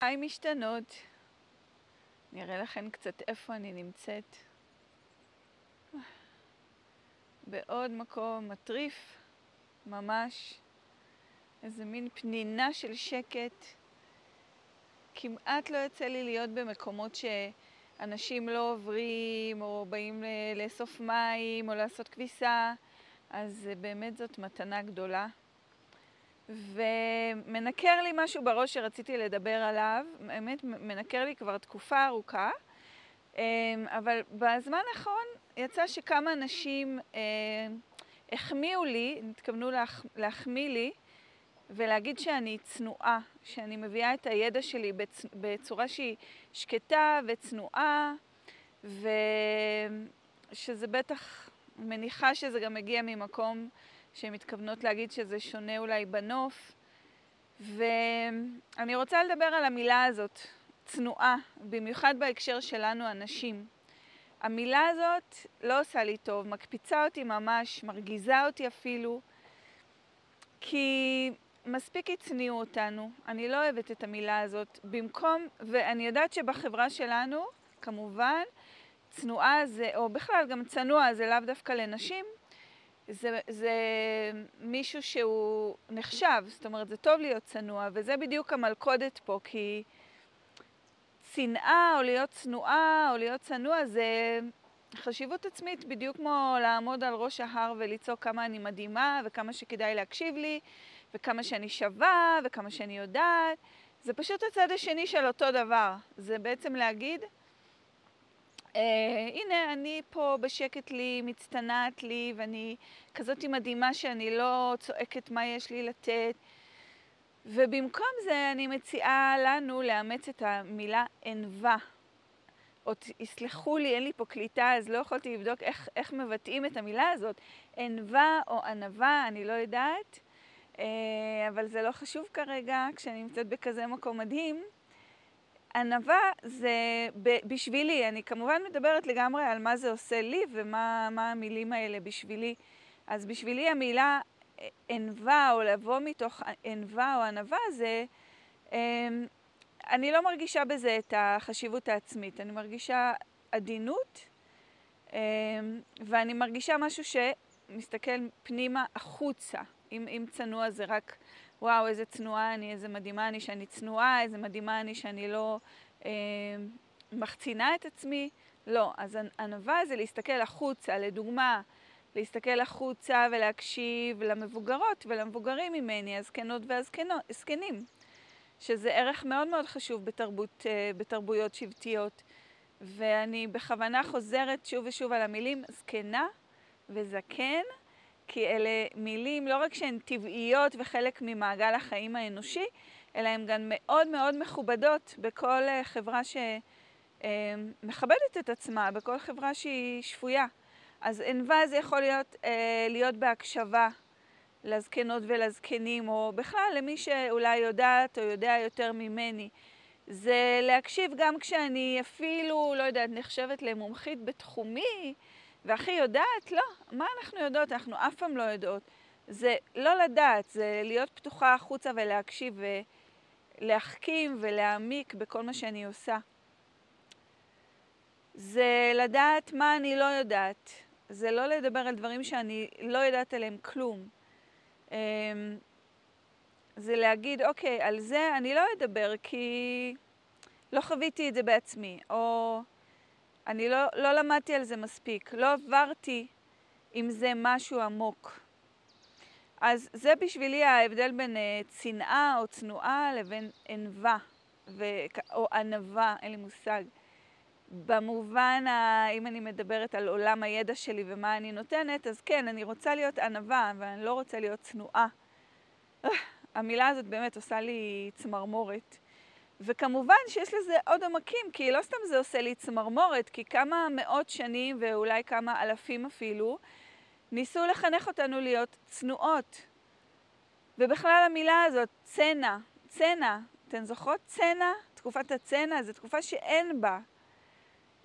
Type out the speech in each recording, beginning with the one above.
היי משתנות. נראה לכם קצת איפה אני נמצאת. בעוד מקום מטריף, ממש. איזה מין פנינה של שקט. כמעט לא יוצא לי להיות במקומות שאנשים לא עוברים, או באים לאסוף מים, או לעשות כביסה, אז באמת זאת מתנה גדולה. ומנקר לי משהו בראש שרציתי לדבר עליו, באמת מנקר לי כבר תקופה ארוכה, אמ, אבל בזמן האחרון יצא שכמה אנשים אה, החמיאו לי, התכוונו להח, להחמיא לי ולהגיד שאני צנועה, שאני מביאה את הידע שלי בצ, בצורה שהיא שקטה וצנועה, ושזה בטח, מניחה שזה גם מגיע ממקום שהן מתכוונות להגיד שזה שונה אולי בנוף. ואני רוצה לדבר על המילה הזאת, צנועה, במיוחד בהקשר שלנו הנשים. המילה הזאת לא עושה לי טוב, מקפיצה אותי ממש, מרגיזה אותי אפילו, כי מספיק הצניעו אותנו, אני לא אוהבת את המילה הזאת. במקום, ואני יודעת שבחברה שלנו, כמובן, צנועה זה, או בכלל גם צנוע זה לאו דווקא לנשים, זה, זה מישהו שהוא נחשב, זאת אומרת, זה טוב להיות צנוע, וזה בדיוק המלכודת פה, כי צנעה או להיות צנועה או להיות צנוע זה חשיבות עצמית, בדיוק כמו לעמוד על ראש ההר ולצעוק כמה אני מדהימה וכמה שכדאי להקשיב לי וכמה שאני שווה וכמה שאני יודעת. זה פשוט הצד השני של אותו דבר. זה בעצם להגיד, הנה, אני פה בשקט לי, מצטנעת לי, ואני כזאת מדהימה שאני לא צועקת מה יש לי לתת. ובמקום זה אני מציעה לנו לאמץ את המילה ענווה. או יסלחו לי, אין לי פה קליטה, אז לא יכולתי לבדוק איך, איך מבטאים את המילה הזאת. ענווה או ענווה, אני לא יודעת, אה, אבל זה לא חשוב כרגע, כשאני נמצאת בכזה מקום מדהים. ענווה זה בשבילי, אני כמובן מדברת לגמרי על מה זה עושה לי ומה המילים האלה בשבילי. אז בשבילי המילה ענווה או לבוא מתוך ענווה או ענווה זה, אמ, אני לא מרגישה בזה את החשיבות העצמית, אני מרגישה עדינות אמ, ואני מרגישה משהו שמסתכל פנימה החוצה. אם, אם צנוע זה רק וואו, איזה צנועה אני, איזה מדהימה אני שאני צנועה, איזה מדהימה אני שאני לא אה, מחצינה את עצמי. לא, אז ענווה זה להסתכל החוצה, לדוגמה, להסתכל החוצה ולהקשיב למבוגרות ולמבוגרים ממני, הזקנות והזקנים, שזה ערך מאוד מאוד חשוב בתרבות, אה, בתרבויות שבטיות. ואני בכוונה חוזרת שוב ושוב על המילים זקנה וזקן, כי אלה מילים לא רק שהן טבעיות וחלק ממעגל החיים האנושי, אלא הן גם מאוד מאוד מכובדות בכל אה, חברה שמכבדת את עצמה, בכל חברה שהיא שפויה. אז ענווה זה יכול להיות, אה, להיות בהקשבה לזקנות ולזקנים, או בכלל למי שאולי יודעת או יודע יותר ממני. זה להקשיב גם כשאני אפילו, לא יודעת, נחשבת למומחית בתחומי, והכי יודעת? לא. מה אנחנו יודעות? אנחנו אף פעם לא יודעות. זה לא לדעת, זה להיות פתוחה החוצה ולהקשיב ולהחכים ולהעמיק בכל מה שאני עושה. זה לדעת מה אני לא יודעת. זה לא לדבר על דברים שאני לא יודעת עליהם כלום. אמ, זה להגיד, אוקיי, על זה אני לא אדבר כי לא חוויתי את זה בעצמי, או אני לא, לא למדתי על זה מספיק, לא עברתי עם זה משהו עמוק. אז זה בשבילי ההבדל בין uh, צנעה או צנועה לבין ענווה, ו... או ענווה, אין לי מושג. במובן, ה... אם אני מדברת על עולם הידע שלי ומה אני נותנת, אז כן, אני רוצה להיות ענווה, אבל אני לא רוצה להיות צנועה. המילה הזאת באמת עושה לי צמרמורת. וכמובן שיש לזה עוד עמקים, כי לא סתם זה עושה לי צמרמורת, כי כמה מאות שנים ואולי כמה אלפים אפילו, ניסו לחנך אותנו להיות צנועות. ובכלל המילה הזאת, צנע, צנע, אתן זוכרות צנע? תקופת הצנע זו תקופה שאין בה.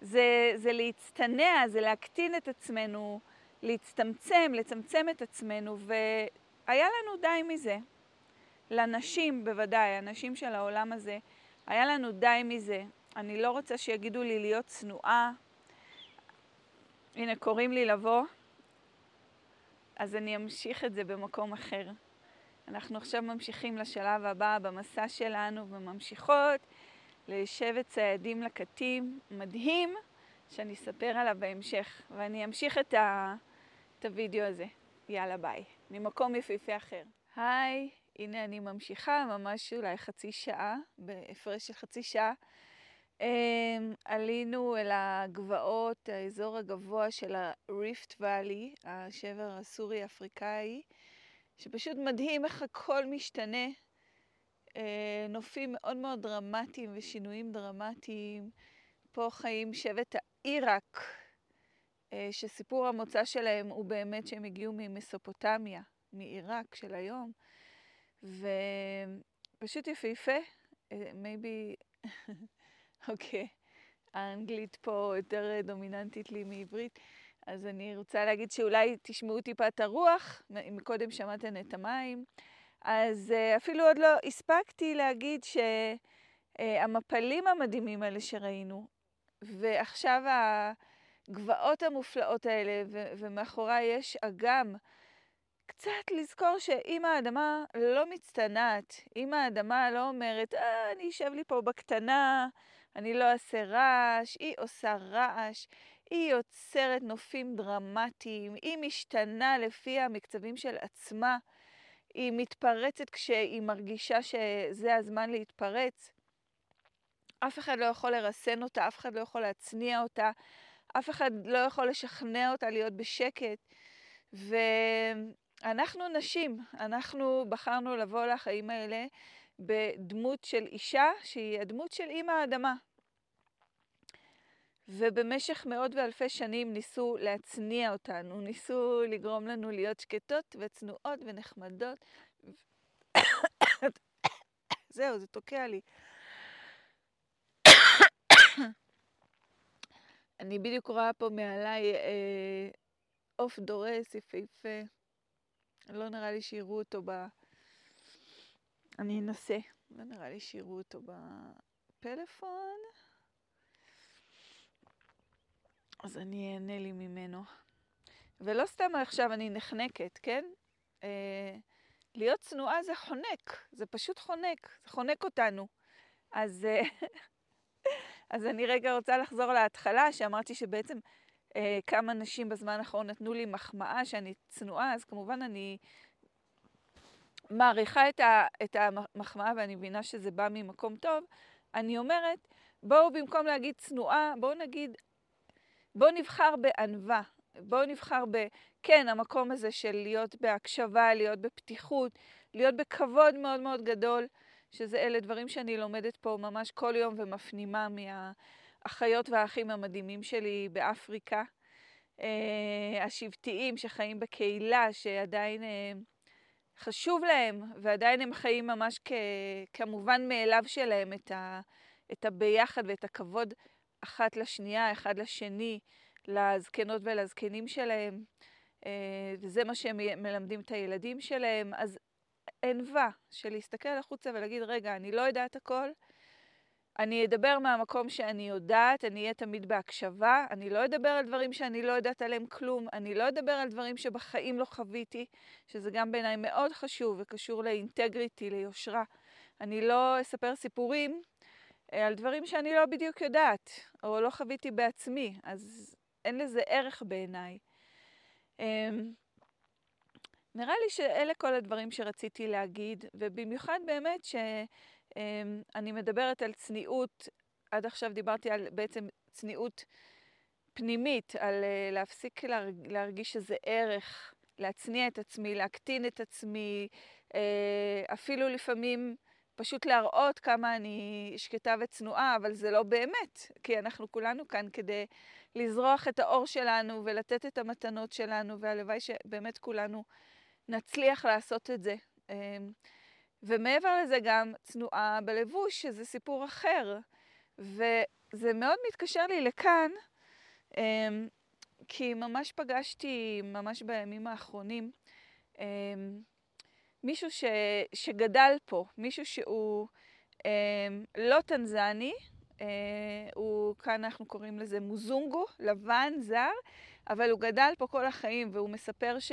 זה, זה להצטנע, זה להקטין את עצמנו, להצטמצם, לצמצם את עצמנו, והיה לנו די מזה. לנשים בוודאי, הנשים של העולם הזה, היה לנו די מזה. אני לא רוצה שיגידו לי להיות צנועה. הנה, קוראים לי לבוא, אז אני אמשיך את זה במקום אחר. אנחנו עכשיו ממשיכים לשלב הבא במסע שלנו וממשיכות לשבט ציידים לקטים מדהים, שאני אספר עליו בהמשך, ואני אמשיך את, ה... את הוידאו הזה. יאללה ביי. ממקום יפהפה אחר. היי, הנה אני ממשיכה, ממש אולי חצי שעה, בהפרש של חצי שעה. Um, עלינו אל הגבעות, האזור הגבוה של הריפט ואלי, השבר הסורי-אפריקאי, שפשוט מדהים איך הכל משתנה. Uh, נופים מאוד מאוד דרמטיים ושינויים דרמטיים. פה חיים שבט העיראק, uh, שסיפור המוצא שלהם הוא באמת שהם הגיעו ממסופוטמיה, מעיראק של היום. ופשוט יפהפה, מייבי, אוקיי, האנגלית פה יותר דומיננטית לי מעברית, אז אני רוצה להגיד שאולי תשמעו טיפה את הרוח, אם קודם שמעתם את המים, אז אה, אפילו עוד לא הספקתי להגיד שהמפלים המדהימים האלה שראינו, ועכשיו הגבעות המופלאות האלה, ומאחוריי יש אגם, קצת לזכור שאם האדמה לא מצטנעת, אם האדמה לא אומרת, אה, אני אשב לי פה בקטנה, אני לא אעשה רעש, היא עושה רעש, היא יוצרת נופים דרמטיים, היא משתנה לפי המקצבים של עצמה, היא מתפרצת כשהיא מרגישה שזה הזמן להתפרץ. אף אחד לא יכול לרסן אותה, אף אחד לא יכול להצניע אותה, אף אחד לא יכול לשכנע אותה להיות בשקט. ו... אנחנו נשים, אנחנו בחרנו לבוא לחיים האלה בדמות של אישה שהיא הדמות של אימא האדמה. ובמשך מאות ואלפי שנים ניסו להצניע אותנו, ניסו לגרום לנו להיות שקטות וצנועות ונחמדות. זהו, זה תוקע לי. אני בדיוק רואה פה מעליי אה, עוף אה, דורס יפהפה. לא נראה לי שיראו אותו ב... אני אנסה. לא נראה לי שיראו אותו בפלאפון. אז אני אענה לי ממנו. ולא סתם עכשיו אני נחנקת, כן? אה, להיות צנועה זה חונק, זה פשוט חונק, זה חונק אותנו. אז, אה, אז אני רגע רוצה לחזור להתחלה, שאמרתי שבעצם אה, כמה נשים בזמן האחרון נתנו לי מחמאה שאני צנועה, אז כמובן אני מעריכה את, ה, את המחמאה ואני מבינה שזה בא ממקום טוב. אני אומרת, בואו במקום להגיד צנועה, בואו נגיד, בואו נבחר בענווה. בואו נבחר ב... כן, המקום הזה של להיות בהקשבה, להיות בפתיחות, להיות בכבוד מאוד מאוד גדול, שזה אלה דברים שאני לומדת פה ממש כל יום ומפנימה מה... האחיות והאחים המדהימים שלי באפריקה, אה, השבטיים שחיים בקהילה, שעדיין אה, חשוב להם, ועדיין הם חיים ממש כ, כמובן מאליו שלהם את, ה, את הביחד ואת הכבוד אחת לשנייה, אחד לשני, לזקנות ולזקנים שלהם, אה, וזה מה שהם מלמדים את הילדים שלהם. אז ענווה של להסתכל החוצה ולהגיד, רגע, אני לא יודעת הכל, אני אדבר מהמקום שאני יודעת, אני אהיה תמיד בהקשבה, אני לא אדבר על דברים שאני לא יודעת עליהם כלום, אני לא אדבר על דברים שבחיים לא חוויתי, שזה גם בעיניי מאוד חשוב וקשור לאינטגריטי, ליושרה. אני לא אספר סיפורים אה, על דברים שאני לא בדיוק יודעת, או לא חוויתי בעצמי, אז אין לזה ערך בעיניי. אמ, נראה לי שאלה כל הדברים שרציתי להגיד, ובמיוחד באמת ש... אמ, אני מדברת על צניעות, עד עכשיו דיברתי על בעצם צניעות פנימית, על אה, להפסיק להרגיש שזה ערך, להצניע את עצמי, להקטין את עצמי, אה, אפילו לפעמים פשוט להראות כמה אני שקטה וצנועה, אבל זה לא באמת, כי אנחנו כולנו כאן כדי לזרוח את האור שלנו ולתת את המתנות שלנו, והלוואי שבאמת כולנו נצליח לעשות את זה. אמ, ומעבר לזה גם צנועה בלבוש, שזה סיפור אחר. וזה מאוד מתקשר לי לכאן, אמ, כי ממש פגשתי, ממש בימים האחרונים, אמ, מישהו ש, שגדל פה, מישהו שהוא לא טנזני, הוא, כאן אנחנו קוראים לזה מוזונגו, לבן, זר, אבל הוא גדל פה כל החיים, והוא מספר ש...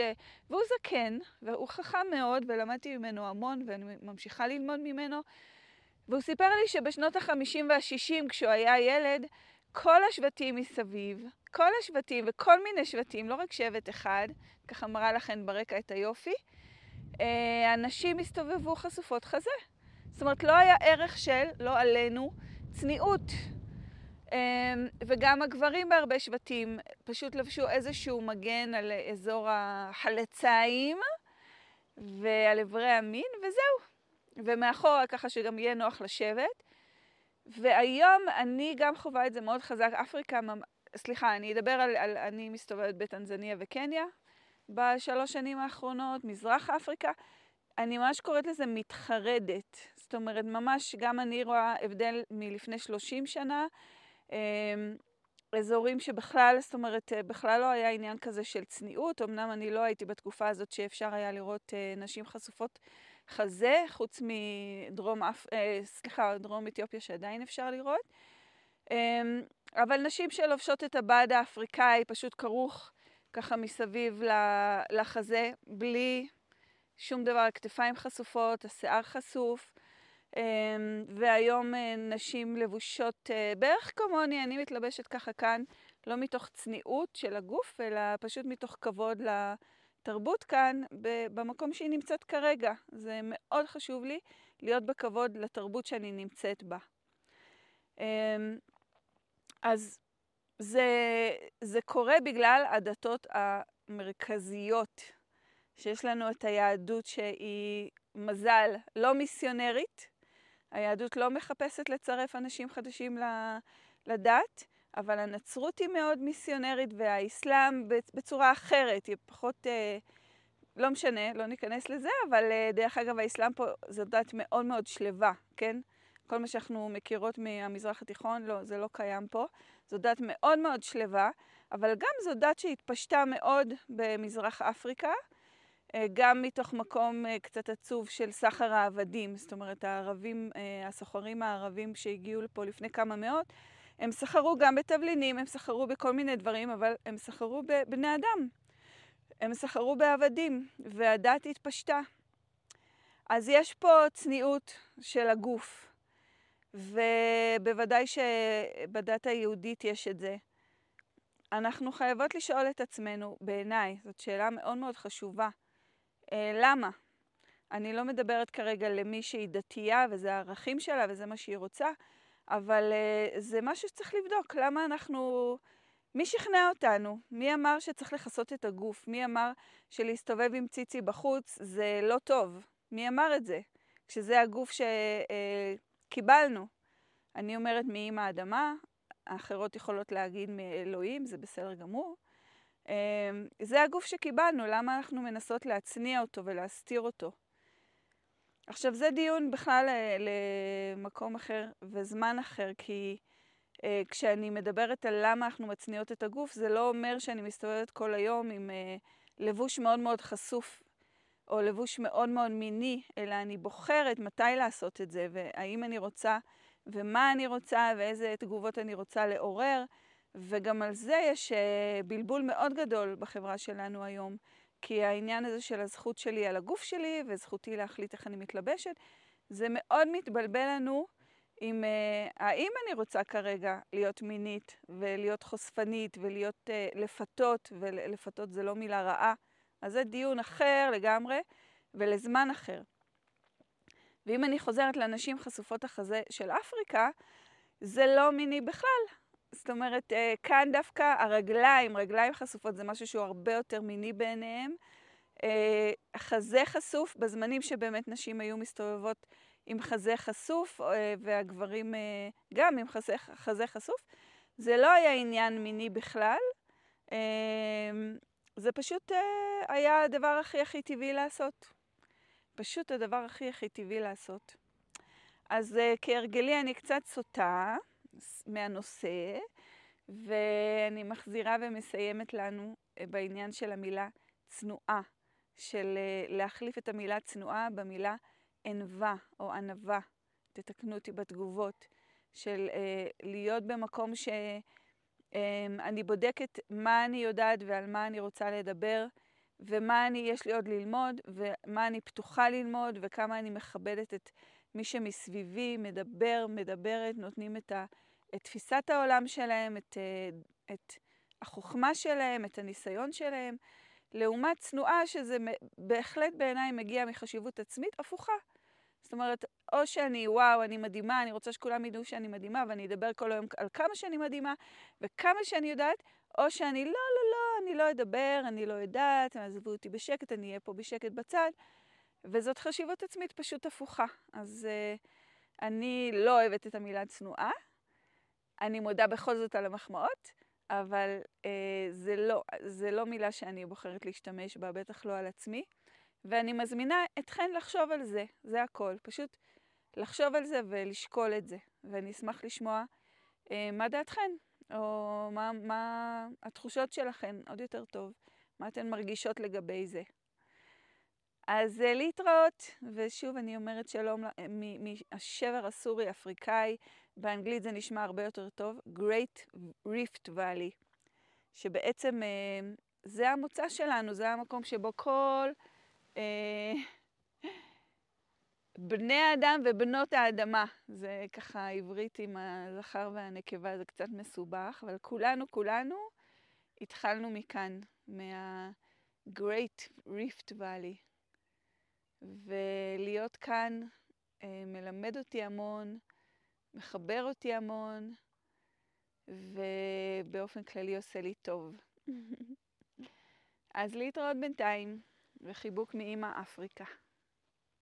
והוא זקן, והוא חכם מאוד, ולמדתי ממנו המון, ואני ממשיכה ללמוד ממנו. והוא סיפר לי שבשנות ה-50 וה-60, כשהוא היה ילד, כל השבטים מסביב, כל השבטים וכל מיני שבטים, לא רק שבט אחד, ככה מראה לכם ברקע את היופי, הנשים הסתובבו חשופות חזה. זאת אומרת, לא היה ערך של, לא עלינו, צניעות. וגם הגברים בהרבה שבטים פשוט לבשו איזשהו מגן על אזור החלציים ועל אברי המין, וזהו. ומאחורה ככה שגם יהיה נוח לשבת. והיום אני גם חווה את זה מאוד חזק. אפריקה, סליחה, אני אדבר על, על אני מסתובבת בטנזניה וקניה בשלוש שנים האחרונות, מזרח אפריקה. אני ממש קוראת לזה מתחרדת. זאת אומרת, ממש גם אני רואה הבדל מלפני 30 שנה. אמ, אזורים שבכלל, זאת אומרת, בכלל לא היה עניין כזה של צניעות. אמנם אני לא הייתי בתקופה הזאת שאפשר היה לראות אה, נשים חשופות חזה, חוץ מדרום, אה, סליחה, דרום אתיופיה שעדיין אפשר לראות. אמ, אבל נשים שלובשות את הבד האפריקאי פשוט כרוך ככה מסביב לחזה, בלי שום דבר, הכתפיים חשופות, השיער חשוף. אמ, והיום אה, נשים לבושות אה, בערך כמוני, אני מתלבשת ככה כאן, לא מתוך צניעות של הגוף, אלא פשוט מתוך כבוד לתרבות כאן, במקום שהיא נמצאת כרגע. זה מאוד חשוב לי להיות בכבוד לתרבות שאני נמצאת בה. אמ, אז זה, זה קורה בגלל הדתות המרכזיות, שיש לנו את היהדות שהיא מזל לא מיסיונרית. היהדות לא מחפשת לצרף אנשים חדשים לדת, אבל הנצרות היא מאוד מיסיונרית והאסלאם בצורה אחרת, היא פחות, אה, לא משנה, לא ניכנס לזה, אבל אה, דרך אגב האסלאם פה זו דת מאוד מאוד שלווה, כן? כל מה שאנחנו מכירות מהמזרח התיכון, לא, זה לא קיים פה. זו דת מאוד מאוד שלווה, אבל גם זו דת שהתפשטה מאוד במזרח אפריקה, גם מתוך מקום אה, קצת עצוב של סחר העבדים. זאת אומרת, הערבים, אה, הסוחרים הערבים שהגיעו לפה לפני כמה מאות, הם סחרו גם בתבלינים, הם סחרו בכל מיני דברים, אבל הם סחרו בבני אדם. הם סחרו בעבדים, והדת התפשטה. אז יש פה צניעות של הגוף. ובוודאי שבדת היהודית יש את זה. אנחנו חייבות לשאול את עצמנו, בעיניי, זאת שאלה מאוד מאוד חשובה, אה, למה? אני לא מדברת כרגע למי שהיא דתייה וזה הערכים שלה וזה מה שהיא רוצה, אבל אה, זה משהו שצריך לבדוק, למה אנחנו... מי שכנע אותנו? מי אמר שצריך לכסות את הגוף? מי אמר שלהסתובב עם ציצי בחוץ זה לא טוב? מי אמר את זה? כשזה הגוף ש... אה. אני אומרת מאמא האדמה, האחרות יכולות להגיד מאלוהים, זה בסדר גמור. אמ, זה הגוף שקיבלנו, למה אנחנו מנסות להצניע אותו ולהסתיר אותו? עכשיו, זה דיון בכלל אה, למקום אחר וזמן אחר, כי אה, כשאני מדברת על למה אנחנו מצניעות את הגוף, זה לא אומר שאני מסתובבת כל היום עם אה, לבוש מאוד מאוד חשוף או לבוש מאוד מאוד מיני, אלא אני בוחרת מתי לעשות את זה, והאם אני רוצה, ומה אני רוצה, ואיזה תגובות אני רוצה לעורר, וגם על זה יש uh, בלבול מאוד גדול בחברה שלנו היום, כי העניין הזה של הזכות שלי על הגוף שלי, וזכותי להחליט איך אני מתלבשת, זה מאוד מתבלבל לנו עם uh, האם אני רוצה כרגע להיות מינית, ולהיות חושפנית, ולהיות uh, לפתות, ולפתות זה לא מילה רעה, אז זה דיון אחר לגמרי ולזמן אחר. ואם אני חוזרת לנשים חשופות החזה של אפריקה, זה לא מיני בכלל. זאת אומרת, אה, כאן דווקא הרגליים, רגליים חשופות, זה משהו שהוא הרבה יותר מיני בעיניהם. אה, חזה חשוף, בזמנים שבאמת נשים היו מסתובבות עם חזה חשוף, אה, והגברים גם עם חזה, חזה חשוף, זה לא היה עניין מיני בכלל. זה פשוט היה הדבר הכי הכי טבעי לעשות. פשוט הדבר הכי הכי טבעי לעשות. אז כהרגלי אני קצת סוטה מהנושא, ואני מחזירה ומסיימת לנו uh, בעניין של המילה צנועה, של uh, להחליף את המילה צנועה במילה ענווה או ענווה. תתקנו אותי בתגובות, של אה, להיות במקום שאני אמ, בודקת מה אני יודעת ועל מה אני רוצה לדבר, ומה אני, יש לי עוד ללמוד, ומה אני פתוחה ללמוד, וכמה אני מכבדת את מי שמסביבי, מדבר, מדברת, נותנים את, ה, את תפיסת העולם שלהם, את, אה, את החוכמה שלהם, את הניסיון שלהם, לעומת צנועה, שזה בהחלט בעיניי מגיע מחשיבות עצמית הפוכה. זאת אומרת, או שאני, וואו, אני מדהימה, אני רוצה שכולם ידעו שאני מדהימה, ואני אדבר כל היום על כמה שאני מדהימה וכמה שאני יודעת, או שאני, לא, לא, לא, אני לא אדבר, אני לא יודעת, עזבו אותי בשקט, אני אהיה פה בשקט בצד. וזאת חשיבות עצמית פשוט הפוכה. אז uh, אני לא אוהבת את המילה צנועה, אני מודה בכל זאת על המחמאות, אבל uh, זה, לא, זה לא מילה שאני בוחרת להשתמש בה, בטח לא על עצמי. ואני מזמינה אתכן לחשוב על זה, זה הכל. פשוט לחשוב על זה ולשקול את זה. ואני אשמח לשמוע uh, מה דעתכן, או מה, מה התחושות שלכן, עוד יותר טוב, מה אתן מרגישות לגבי זה. אז uh, להתראות, ושוב אני אומרת שלום מהשבר הסורי-אפריקאי, באנגלית זה נשמע הרבה יותר טוב, Great Rift Valley, שבעצם uh, זה המוצא שלנו, זה המקום שבו כל uh, בני האדם ובנות האדמה, זה ככה עברית עם הזכר והנקבה, זה קצת מסובך, אבל כולנו, כולנו התחלנו מכאן, מה-Great Rift Valley. ולהיות כאן אה, מלמד אותי המון, מחבר אותי המון, ובאופן כללי עושה לי טוב. אז להתראות בינתיים, וחיבוק מאימא אפריקה.